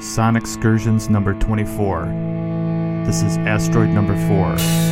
Sonic Excursions number 24. This is asteroid number 4.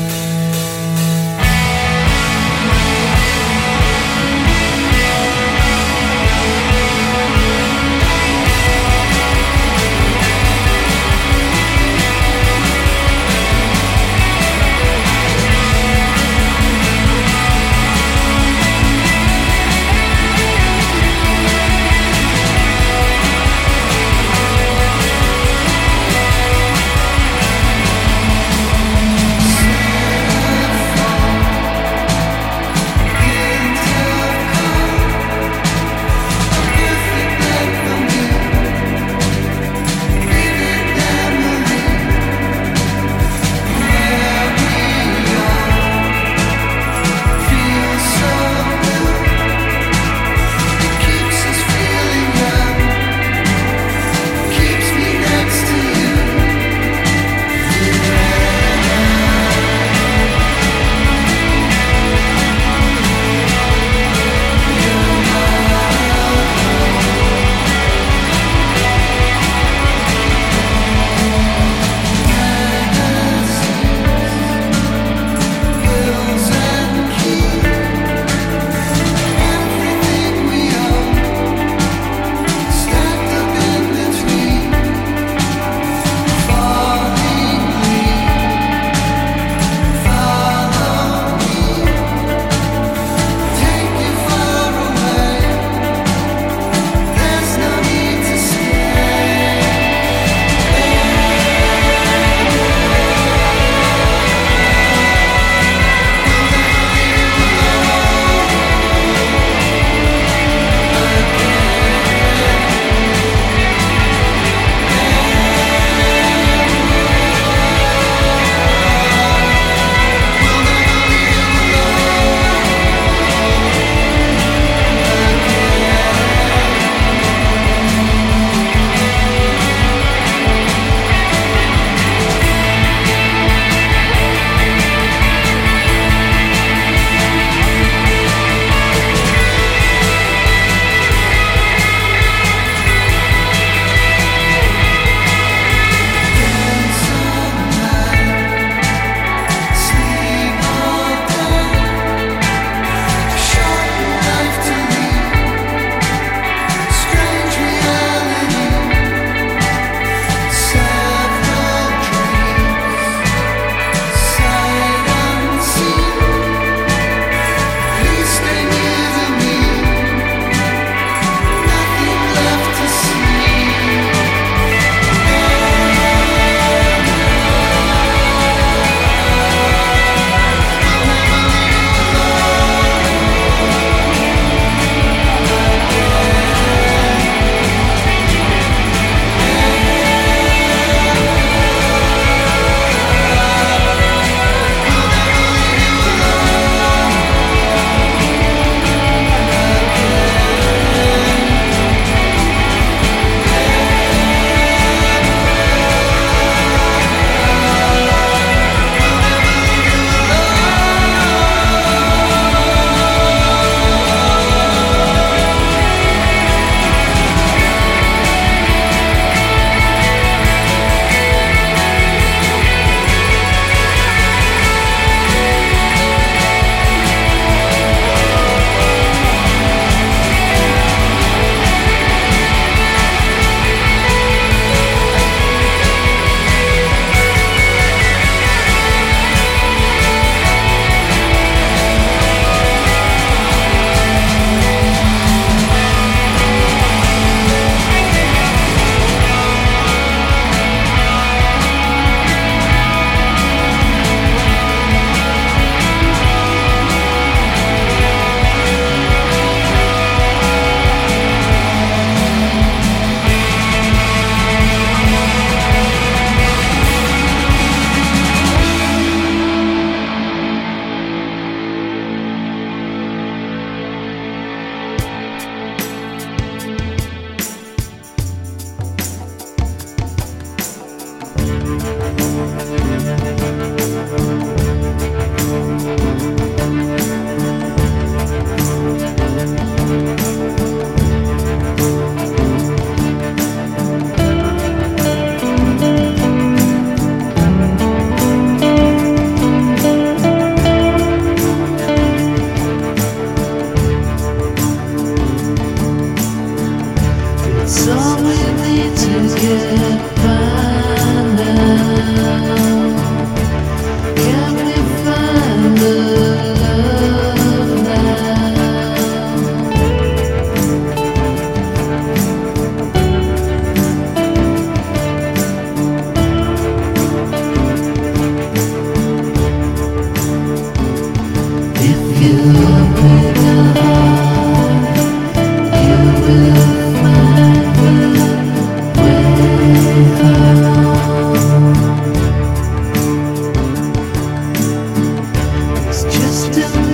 still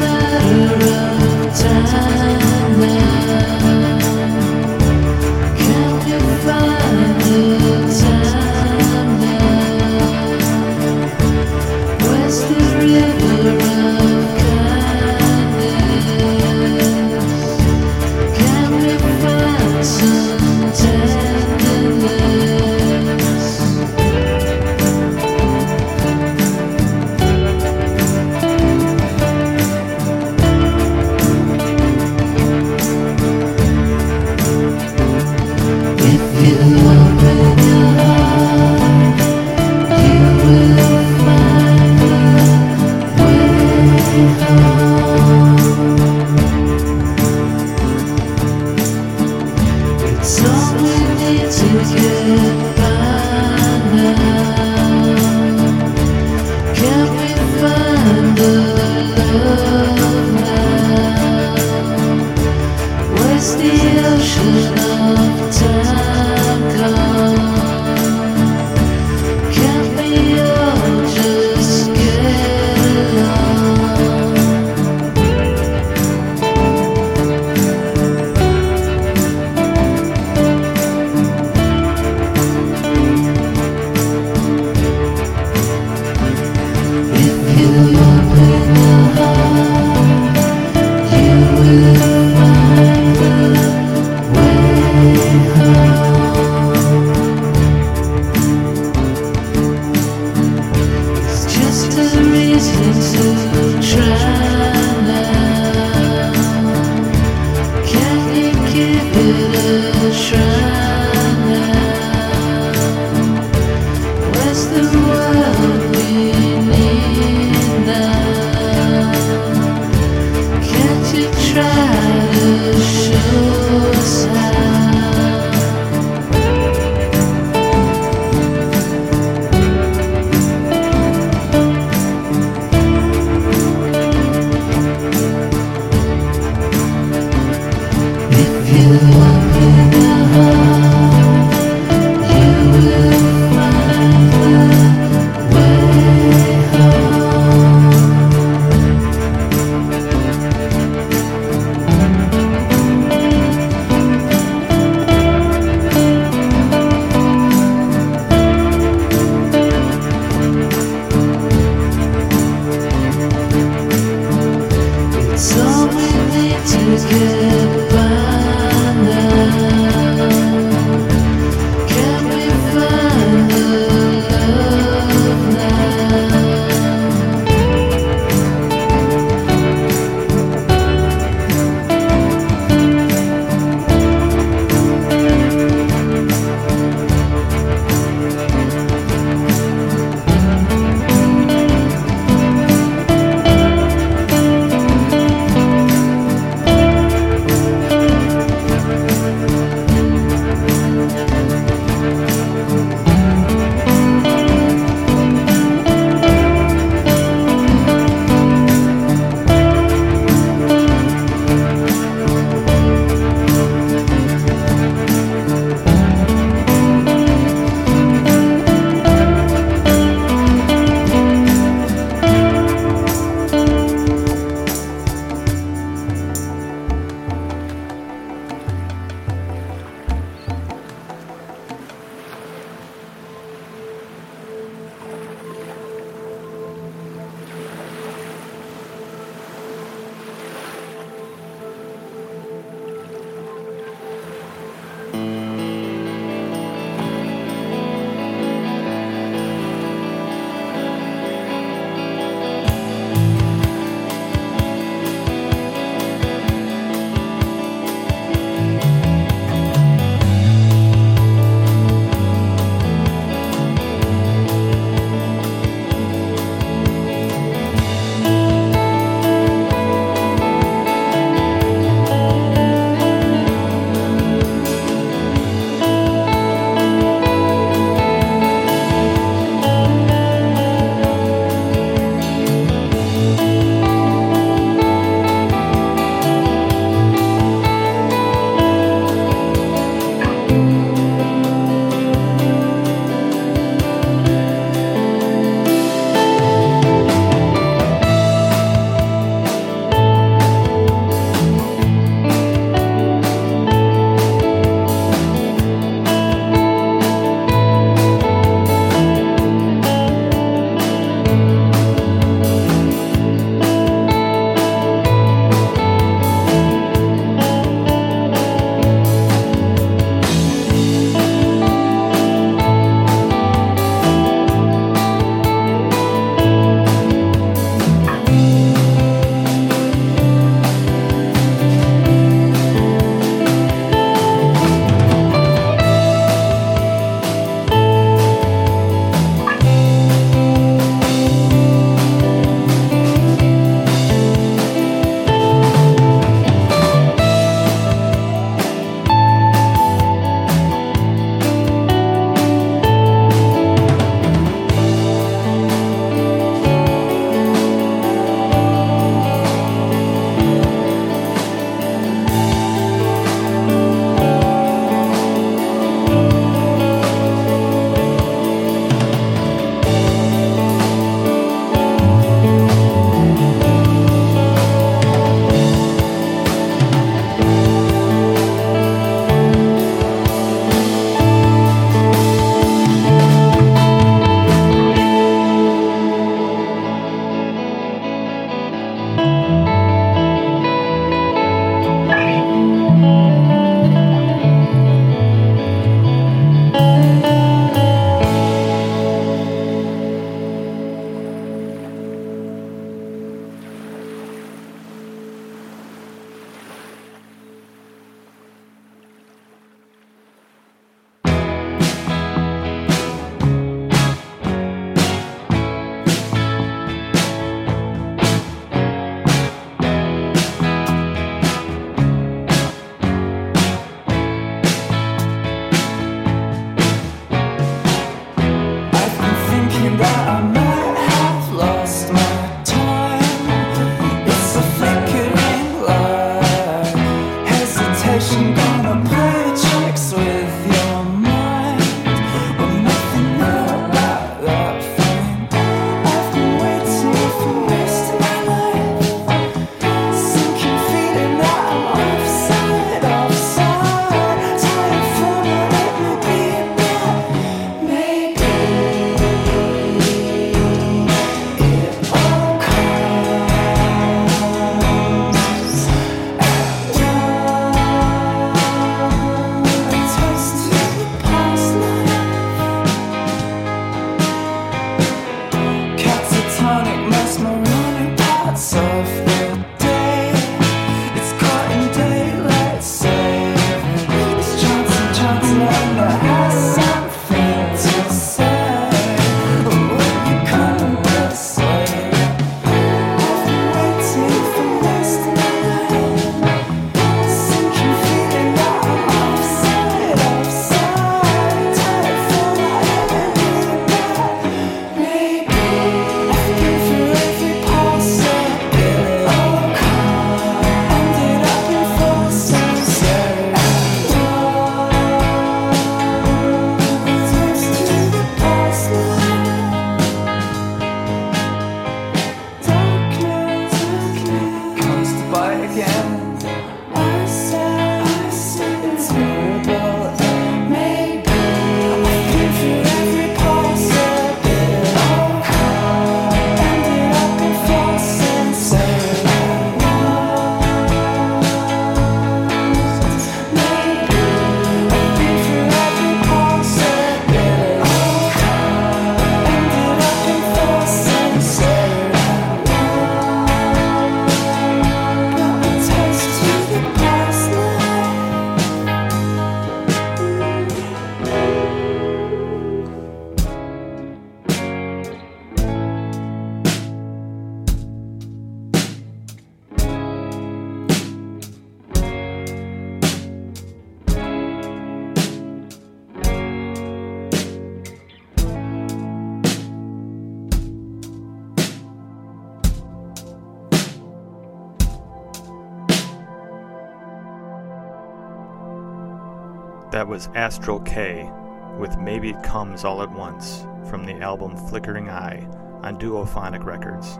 that was Astrel K with Maybe It Comes All at Once from the album Flickering Eye on Duophonic Records.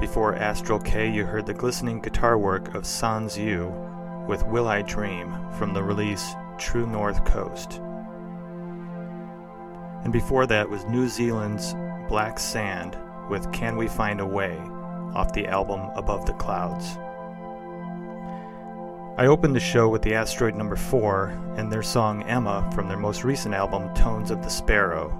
Before Astrel K, you heard the glistening guitar work of Sans Yu with Will I Dream from the release True North Coast. And before that was New Zealand's Black Sand with Can We Find a Way off the album Above the Clouds. I opened the show with the Asteroid Number 4 and their song Emma from their most recent album Tones of the Sparrow.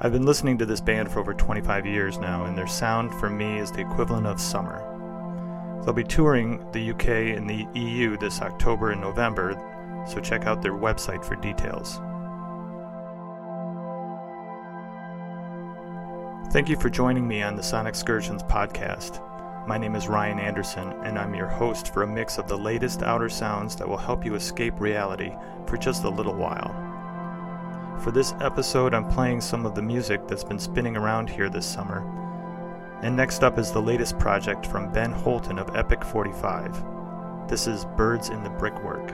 I've been listening to this band for over 25 years now, and their sound for me is the equivalent of summer. They'll be touring the UK and the EU this October and November, so check out their website for details. Thank you for joining me on the Sonic Excursions podcast. My name is Ryan Anderson, and I'm your host for a mix of the latest outer sounds that will help you escape reality for just a little while. For this episode, I'm playing some of the music that's been spinning around here this summer. And next up is the latest project from Ben Holton of Epic 45. This is Birds in the Brickwork.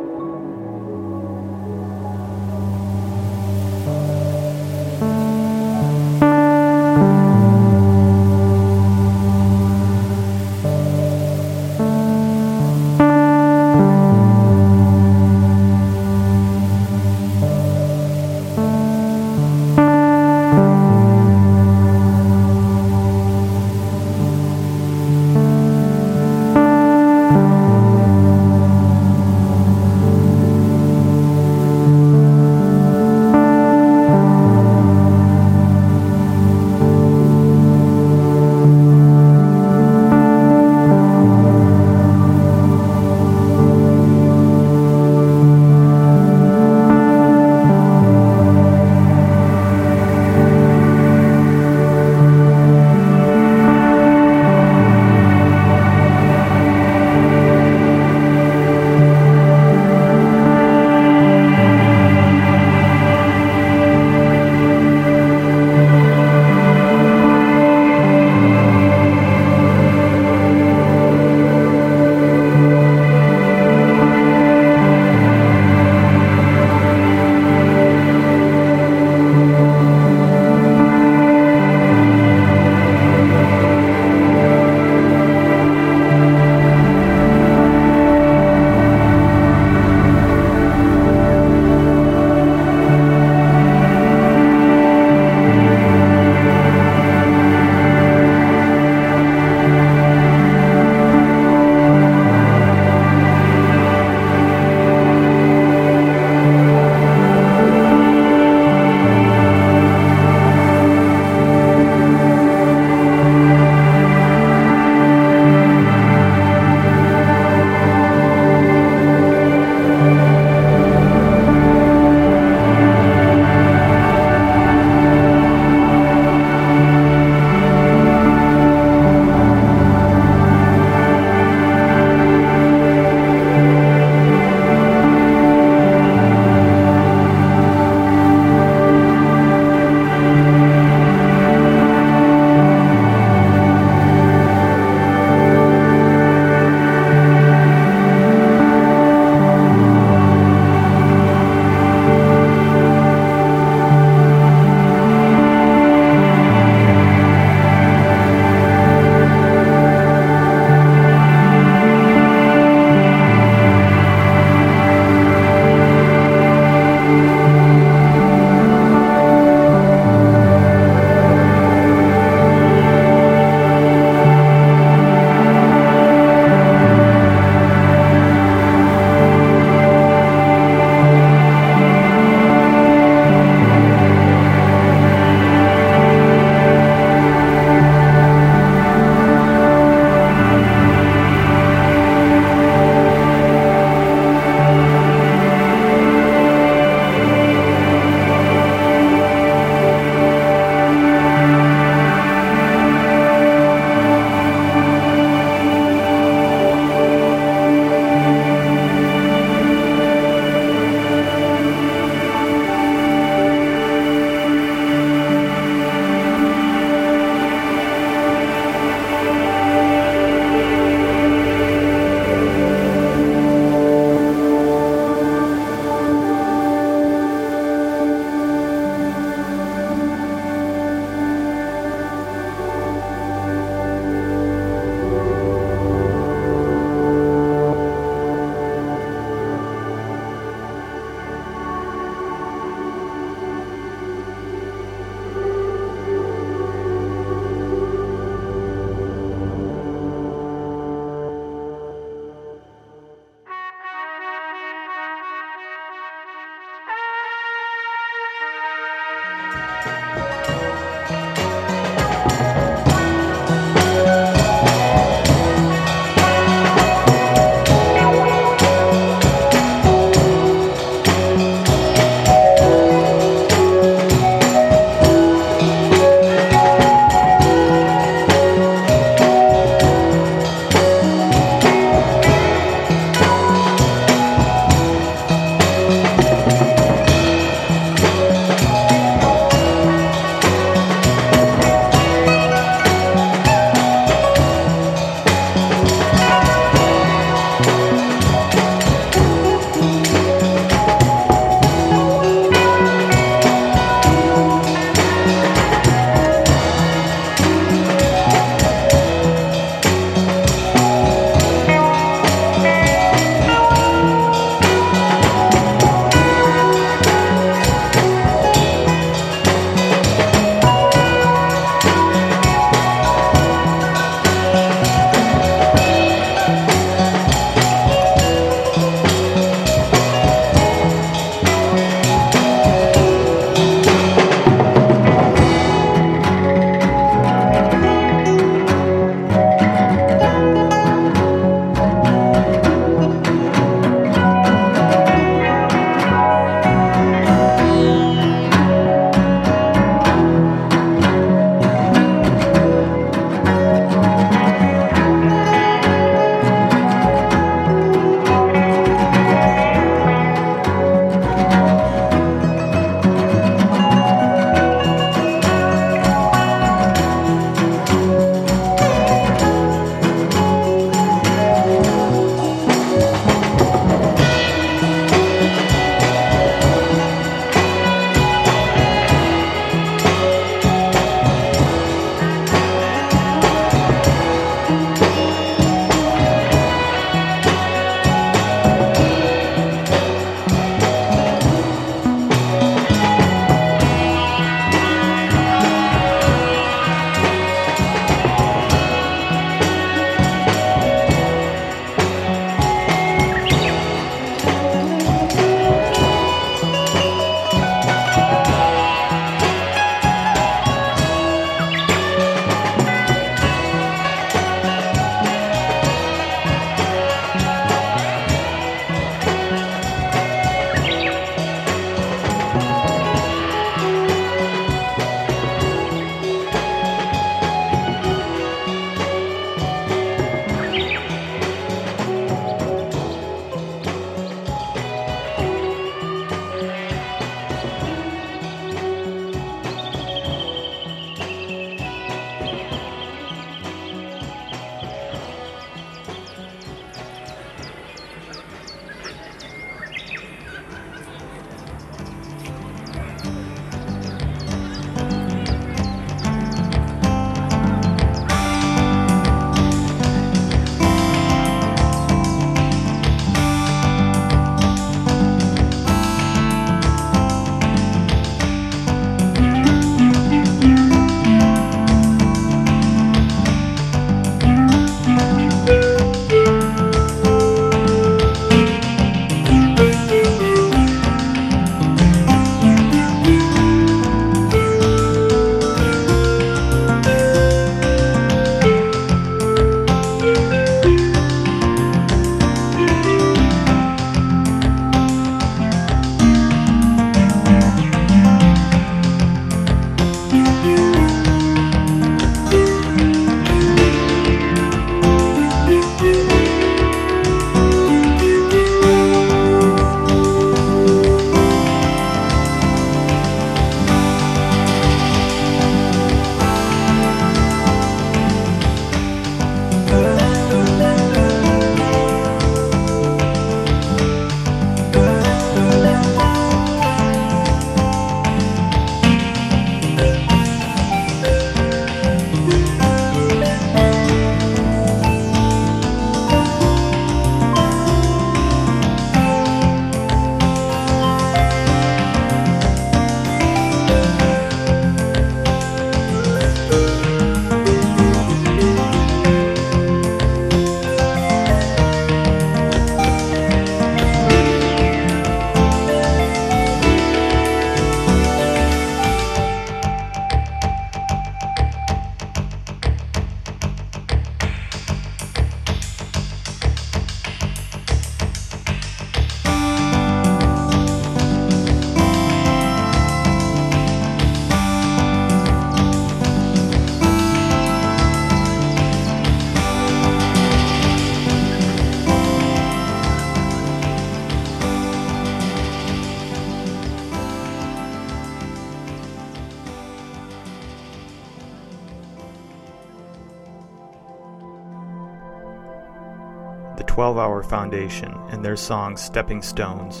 12 Hour Foundation and their song Stepping Stones,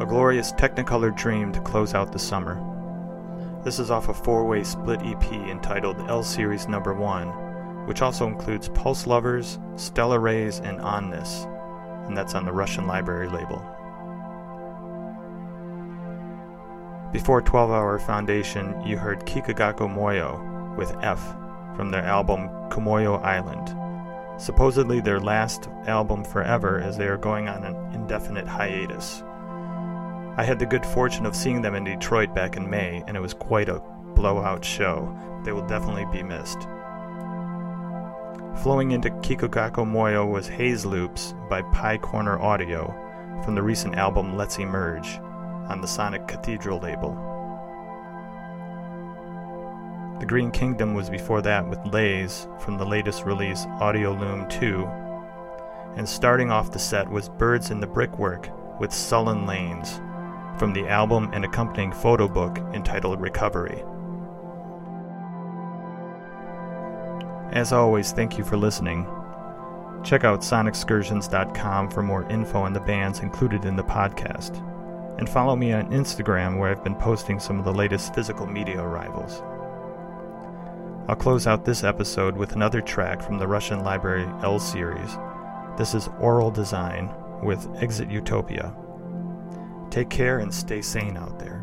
a glorious Technicolor dream to close out the summer. This is off a four way split EP entitled L Series Number 1, which also includes Pulse Lovers, Stellar Rays, and Onness, and that's on the Russian Library label. Before 12 Hour Foundation, you heard Kikagaku Moyo with F from their album Kumoyo Island, supposedly their last album forever as they are going on an indefinite hiatus. I had the good fortune of seeing them in Detroit back in May, and it was quite a blowout show. They will definitely be missed. Flowing into Kikagaku Moyo was Haze Loops by Pye Corner Audio from the recent album Let's Emerge on the Sonic Cathedral label. The Green Kingdom was before that with Lays from the latest release Audio Loom 2. And starting off the set was Birds in the Brickwork with Sullen Lanes from the album and accompanying photo book entitled Recovery. As always, thank you for listening. Check out sonicexcursions.com for more info on the bands included in the podcast and follow me on Instagram where I've been posting some of the latest physical media arrivals. I'll close out this episode with another track from the Russian Library L series. This is Oral Design with Exit Utopia. Take care and stay sane out there.